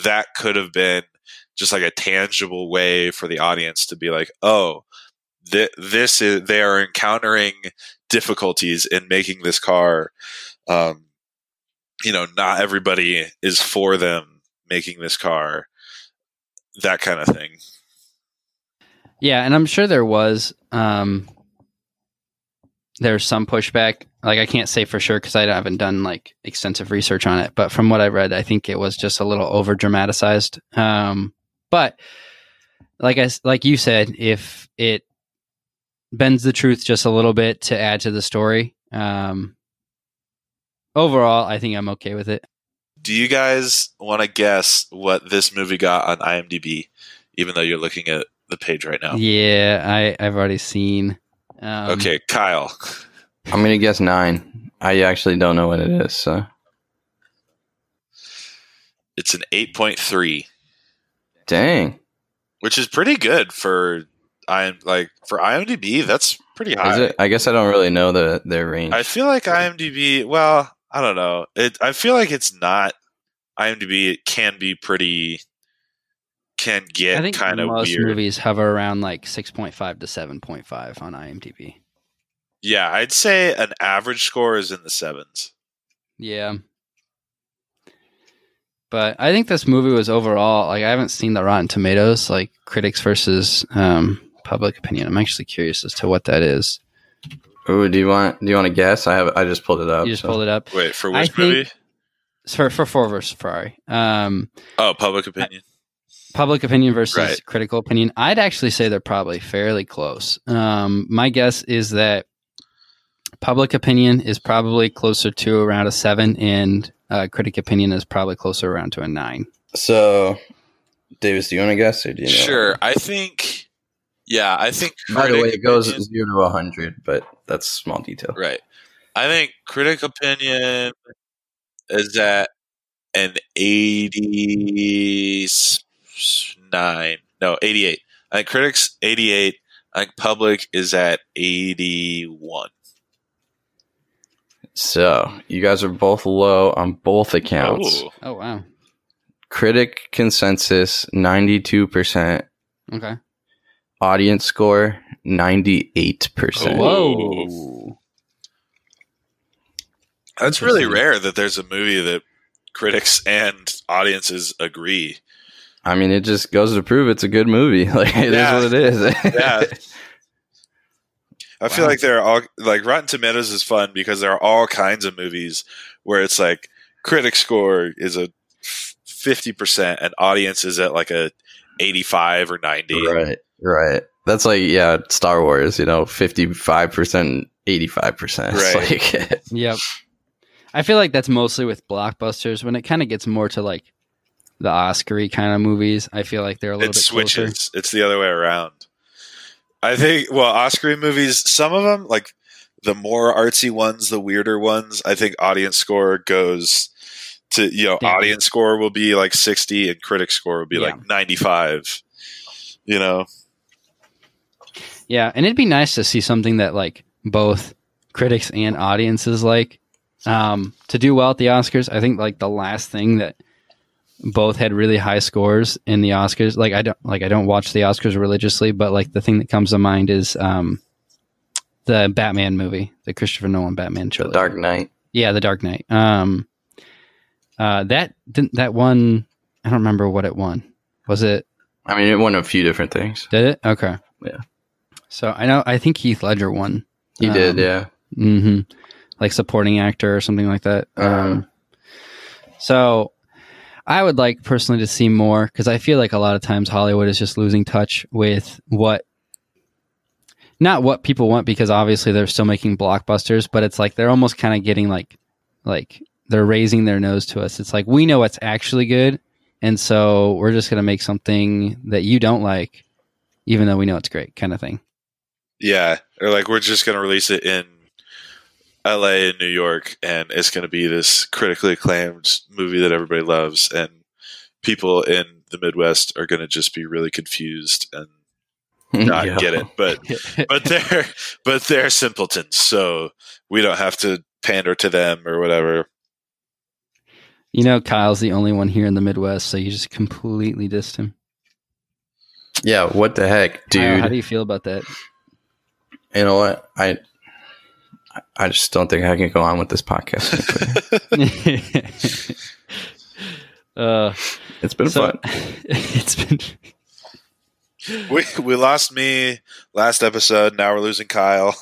that could have been just like a tangible way for the audience to be like, oh, th- this is they are encountering difficulties in making this car. Um, you know, not everybody is for them making this car. That kind of thing. Yeah, and I'm sure there was um there's some pushback. Like I can't say for sure because I haven't done like extensive research on it, but from what I read, I think it was just a little over dramatized. Um, but like I like you said, if it bends the truth just a little bit to add to the story, um, overall, I think I'm okay with it. Do you guys want to guess what this movie got on IMDb? Even though you're looking at the page right now. Yeah, I I've already seen. Um, okay, Kyle. I'm gonna guess nine. I actually don't know what it is. So It's an 8.3, dang, which is pretty good for I like for IMDb. That's pretty high. is it? I guess I don't really know the their range. I feel like IMDb. Well, I don't know. It. I feel like it's not IMDb. It can be pretty. Can get kind of most weird. movies hover around like 6.5 to 7.5 on IMDb. Yeah, I'd say an average score is in the sevens. Yeah. But I think this movie was overall like I haven't seen the Rotten Tomatoes like critics versus um, public opinion. I'm actually curious as to what that is. Ooh, do you want do you want to guess? I have I just pulled it up. You just so- pulled it up Wait for which think- movie? It's for for Ford versus Ferrari. Um, Oh, public opinion. public opinion versus Right. critical opinion. I'd actually say they're probably fairly close. Um, my guess is that public opinion is probably closer to around a seven, and uh, critic opinion is probably closer around to a nine. So, Davis, do you want to guess or do you know? Sure, I think. Yeah, I think. By the way, it goes opinion- zero to hundred, but that's small detail. Right. I think critic opinion is at an 89. No, 88. I think critics 88. I think public is at 81. So you guys are both low on both accounts. Oh, Oh wow. Critic consensus ninety two percent. Okay. Audience score ninety eight percent. Whoa. Whoa. that's really rare that there's a movie that critics and audiences agree. I mean, it just goes to prove it's a good movie. Like it is Yeah. what it is. Yeah. I feel like there are all like Rotten Tomatoes is fun because there are all kinds of movies where it's like critic score is a fifty percent and audience is at like a eighty five or ninety. right. Right. That's like yeah, Star Wars. You know, fifty five percent, eighty five percent. Right. Like Yep. I feel like that's mostly with blockbusters when it kind of gets more to like the Oscary kind of movies. I feel like they're a little it bit switches. closer. It's the other way around. I think. Well, Oscar movies. Some of them, like the more artsy ones, the weirder ones. I think audience score goes to you know Yeah. audience score will be like sixty and critic score will be Yeah. like ninety five. You know. Yeah, and it'd be nice to see something that like both critics and audiences like um, to do well at the Oscars. I think like the last thing that both had really high scores in the Oscars. Like I don't like I don't watch the Oscars religiously, but like the thing that comes to mind is um, the Batman movie, the Christopher Nolan Batman The trilogy. Dark Knight. Yeah, The Dark Knight. Um, uh, that didn't that one. I don't remember what it won. Was it? I mean, it won a few different things. Did it? Okay. Yeah. So I know. I think Heath Ledger won. He Um, did, yeah. hmm Like supporting actor or something like that. Uh-huh. Um, so I would like personally to see more because I feel like a lot of times Hollywood is just losing touch with what, not what people want because obviously they're still making blockbusters, but it's like they're almost kind of getting like, like they're raising their nose to us. It's like we know what's actually good, and so we're just gonna make something that you don't like, even though we know it's great, kind of thing. Yeah, or like we're just gonna release it in L.A. and New York, and it's gonna be this critically acclaimed movie that everybody loves, and people in the Midwest are gonna just be really confused and not Yeah. get it. But but they're but they're simpletons, so we don't have to pander to them or whatever. You know, Kyle's the only one here in the Midwest, so you just completely dissed him. Yeah, what the heck, Kyle, dude? how do you feel about that? you know what? I I just don't think I can go on with this podcast. uh, it's been so, fun. it's been We we lost me last episode. Now we're losing Kyle.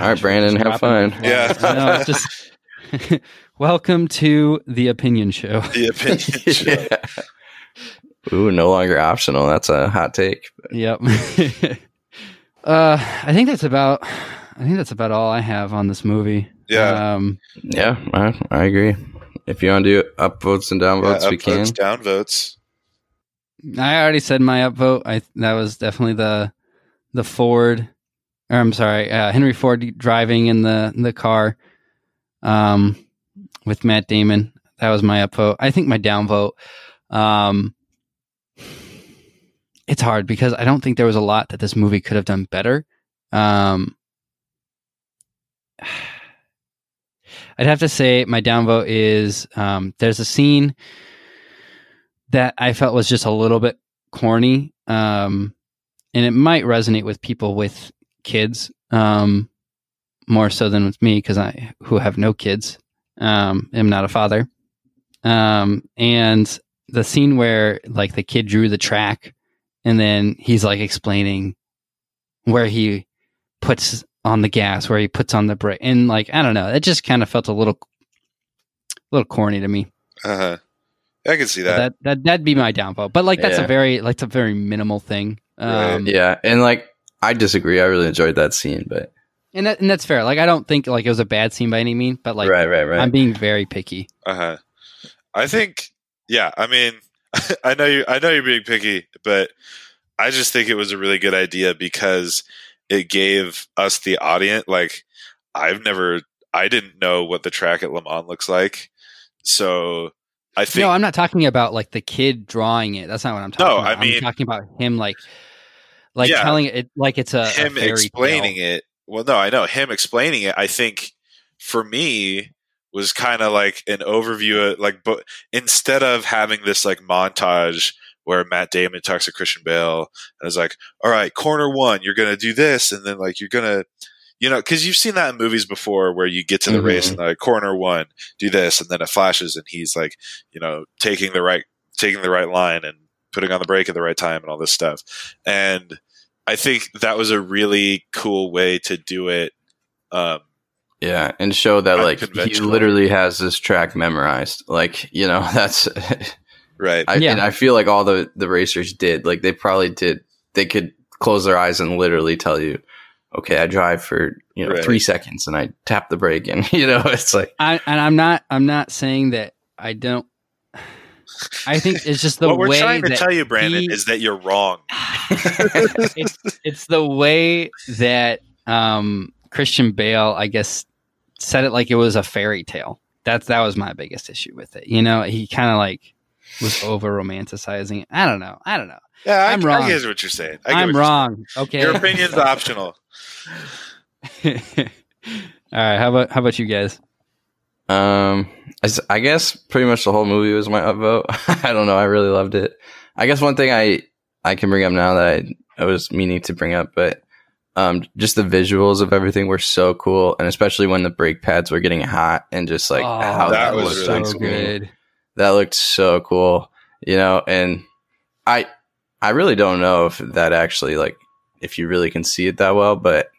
All right, Brandon, have fun. Yeah. I know, it's just welcome to the opinion show. The opinion show. Yeah. Ooh, no longer optional. That's a hot take. Yep. uh, I think that's about. I think that's about all I have on this movie. Yeah. Um, Yeah, I, I agree. If you want to do upvotes and downvotes, yeah, we can. upvotes, downvotes. I already said my upvote. I that was definitely the the Ford. Or I'm sorry, uh, Henry Ford driving in the the car, um, with Matt Damon. That was my upvote. I think my downvote. Um, it's hard because I don't think there was a lot that this movie could have done better. Um, I'd have to say my downvote is um, there's a scene that I felt was just a little bit corny, um, and it might resonate with people with kids um, more so than with me because I who have no kids, um, am not a father, um, and the scene where like the kid drew the track, and then he's like explaining where he puts on the gas, where he puts on the brake, and like I don't know, it just kind of felt a little, a little corny to me. Uh-huh. I can see that. That that that'd be my downfall. But like that's Yeah. a very like it's a very minimal thing. Um, Yeah, and like I disagree. I really enjoyed that scene, but and that, and that's fair. Like I don't think like it was a bad scene by any means, but like right, right, right. I'm being very picky. Uh huh. I think, yeah. I mean, I know you. I know you're being picky, but I just think it was a really good idea because it gave us the audience. Like, I've never, I didn't know what the track at Le Mans looks like, so I think no, I'm not talking about like the kid drawing it. That's not what I'm talking No, about. I mean- I'm talking about him like like Yeah. telling it like it's a, a him fairy explaining tale. it. Well, no, I know him explaining it. I think for me was kind of like an overview of like, but instead of having this like montage where Matt Damon talks to Christian Bale and is like, "All right, corner one, you're gonna do this," and then like you're gonna, you know, because you've seen that in movies before where you get to the Mhm. race and like corner one, do this, and then it flashes and he's like, you know, taking the right taking the right line and putting on the brake at the right time and all this stuff, and I think that was a really cool way to do it. Um, yeah, and show that like he literally has this track memorized. Like you know, that's right. I, Yeah. and I feel like all the the racers did. Like they probably did. They could close their eyes and literally tell you, "Okay, I drive for you know Right. three seconds and I tap the brake," and you know, it's like I and I'm not I'm not saying that I don't I think it's just the what we're way trying to tell you, Brandon, he- is that you're wrong. it's it's the way that um, Christian Bale, I guess, said it like it was a fairy tale. That's that was my biggest issue with it. You know, he kind of like was over romanticizing. I don't know. I don't know. Yeah, I, I'm I wrong. get what you're saying. I I'm what you're wrong. Okay. Your opinion's optional. All right. How about how about you guys? Um, I, s- I guess pretty much the whole movie was my upvote. I don't know. I really loved it. I guess one thing I I can bring up now that I, I was meaning to bring up, but um, just the visuals of everything were so cool, and especially when the brake pads were getting hot and just like Oh, how that that, was really so screen. good. That looked so cool, you know. And I I really don't know if that actually like if you really can see it that well, but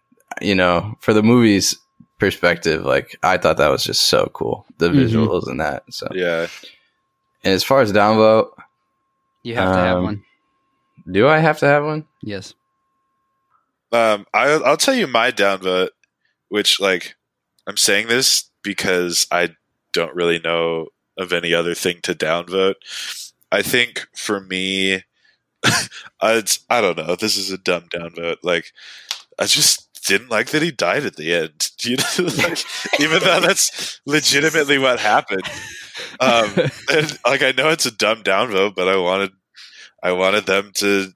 you know, for the movie's perspective, like I thought that was just so cool, the Mhm. visuals and that. So, Yeah. and as far as downvote, You have to have Um, one. do I have to have one? Yes. Um, I, I'll tell you my downvote, which like I'm saying this because I don't really know of any other thing to downvote. I think for me, it's, I don't know. This is a dumb downvote. Like I just didn't like that he died at the end. You know, like, even though that's legitimately what happened. Um, and, like I know it's a dumb downvote, but I wanted, I wanted them to,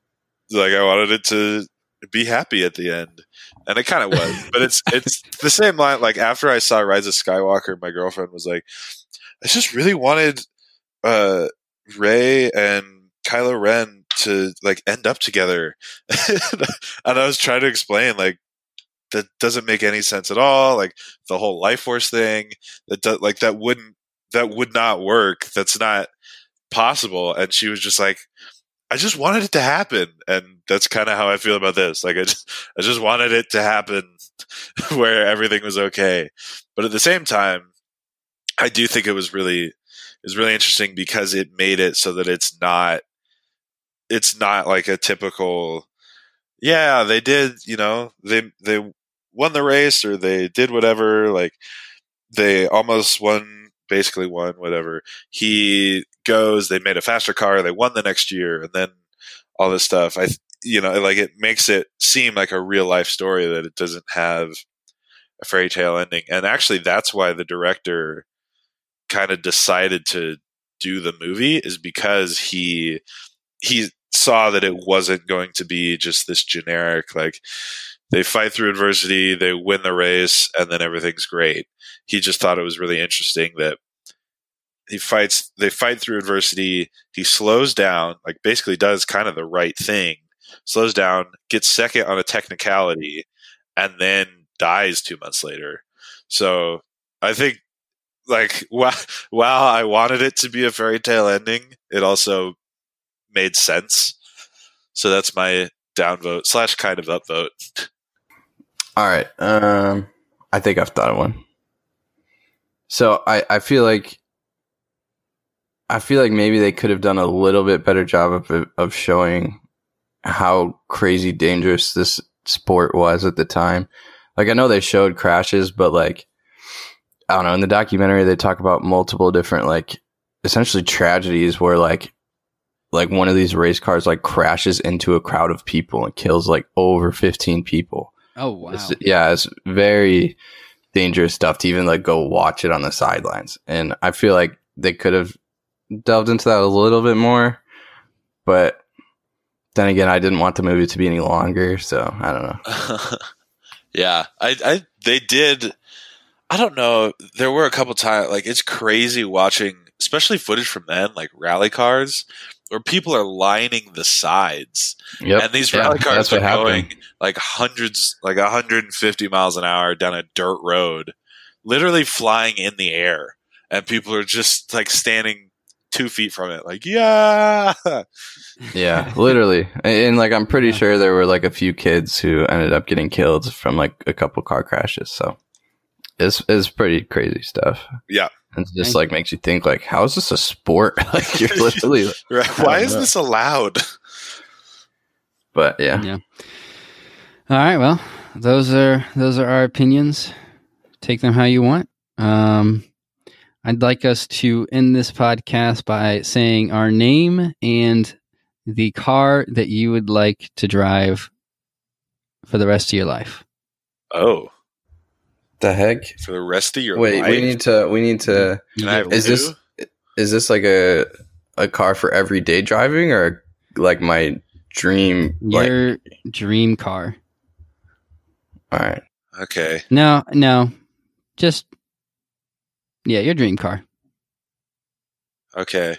like, I wanted it to be happy at the end, and it kind of was. but it's it's the same line. Like after I saw Rise of Skywalker, my girlfriend was like, "I just really wanted uh, Rey and Kylo Ren to like end up together," and I was trying to explain like that doesn't make any sense at all. Like the whole life force thing that do, like that wouldn't that would not work. That's not possible. And she was just like, I just wanted it to happen, and that's kind of how I feel about this. Like I just, I just wanted it to happen where everything was okay. But at the same time, I do think it was really, was really interesting because it made it so that it's not, it's not like a typical, yeah, they did, you know, they they won the race or they did whatever, like they almost won, basically won, whatever. He goes, they made a faster car, they won the next year, and then all this stuff. I, you know, like it makes it seem like a real life story that it doesn't have a fairy tale ending. And actually, that's why the director kind of decided to do the movie is because he he saw that it wasn't going to be just this generic like they fight through adversity, they win the race, and then everything's great. He just thought it was really interesting that he fights they fight through adversity, he slows down, like basically does kind of the right thing, slows down, gets second on a technicality, and then dies two months later. So I think like while I wanted it to be a fairy tale ending, it also made sense. So that's my downvote slash kind of upvote. All right. Um, I think I've thought of one. So I, I feel like I feel like maybe they could have done a little bit better job of of showing how crazy dangerous this sport was at the time. Like I know they showed crashes, but like I don't know, in the documentary they talk about multiple different like essentially tragedies where like like one of these race cars like crashes into a crowd of people and kills like over 15 people. Oh wow. It's, yeah, it's very dangerous stuff to even like go watch it on the sidelines. And I feel like they could have delved into that a little bit more, but then again, I didn't want the movie to be any longer, so I don't know. yeah, I, I, they did. I don't know. There were a couple times, like it's crazy watching, especially footage from then, like rally cars, where people are lining the sides, Yep. and these Yeah, rally cars are what happened. going like hundreds, like 150 miles an hour down a dirt road, literally flying in the air, and people are just like standing two feet from it, like yeah. Yeah, literally. And, and, like I'm pretty sure there were like a few kids who ended up getting killed from like a couple car crashes. So it's it's pretty crazy stuff. Yeah. And it just Thank like makes you think like how is this a sport? like you're literally Right. Why is know. this allowed? but yeah. Yeah. All right. Well, those are those are our opinions. Take them how you want. Um, I'd like us to end this podcast by saying our name and the car that you would like to drive for the rest of your life. Oh, The heck? for the rest of your Wait, life. we need to. We need to. Can I have Is two? this is this like a a car for everyday driving or like my dream? Like, Your dream car. all right. Okay. No, no. Just yeah, your dream car. Okay.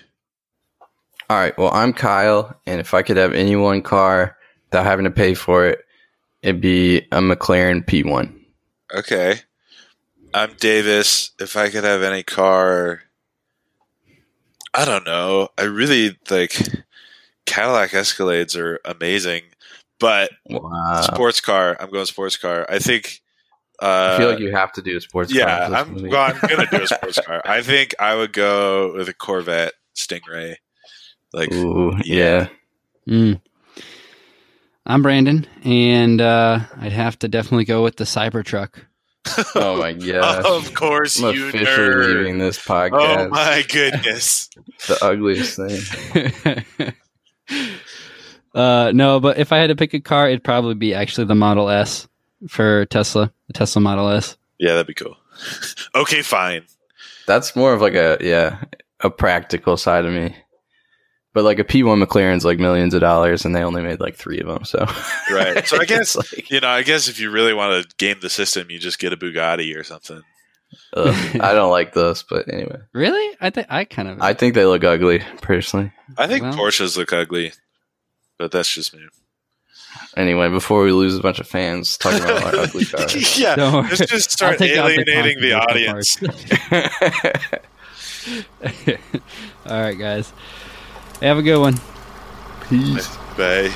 All right. Well, I'm Kyle, and if I could have any one car without having to pay for it, it'd be a McLaren P1. Okay. I'm Davis. If I could have any car, I don't know. I really like Cadillac Escalades are amazing, but Wow. sports car. I'm going sports car. I think. Uh, I feel like you have to do a sports car. yeah, I'm. Well, I'm gonna do a sports car. I think I would go with a Corvette Stingray. Like, Ooh, yeah. yeah. Mm. I'm Brandon, and uh, I'd have to definitely go with the Cybertruck. Oh my god! of course, I'm you officially nerd. leaving this podcast. Oh podcast. my goodness. the ugliest thing. uh, no, but if I had to pick a car, it'd probably be actually the Model S for Tesla, the Tesla Model S. Yeah, that'd be cool. okay, fine. That's more of like a yeah, a practical side of me. But like a P1 McLaren's like millions of dollars, and they only made like three of them. So Right. So I guess like, you know, I guess if you really want to game the system, you just get a Bugatti or something. ugh, I don't like those. But anyway, Really? I think I kind of. I think they look ugly personally. I think Well- Porsches look ugly, but that's just me. Anyway, before we lose a bunch of fans talking about our ugly cars. yeah, let's just start I'll take out the alienating the, audience. All right, guys. Have a good one. Peace. Bye.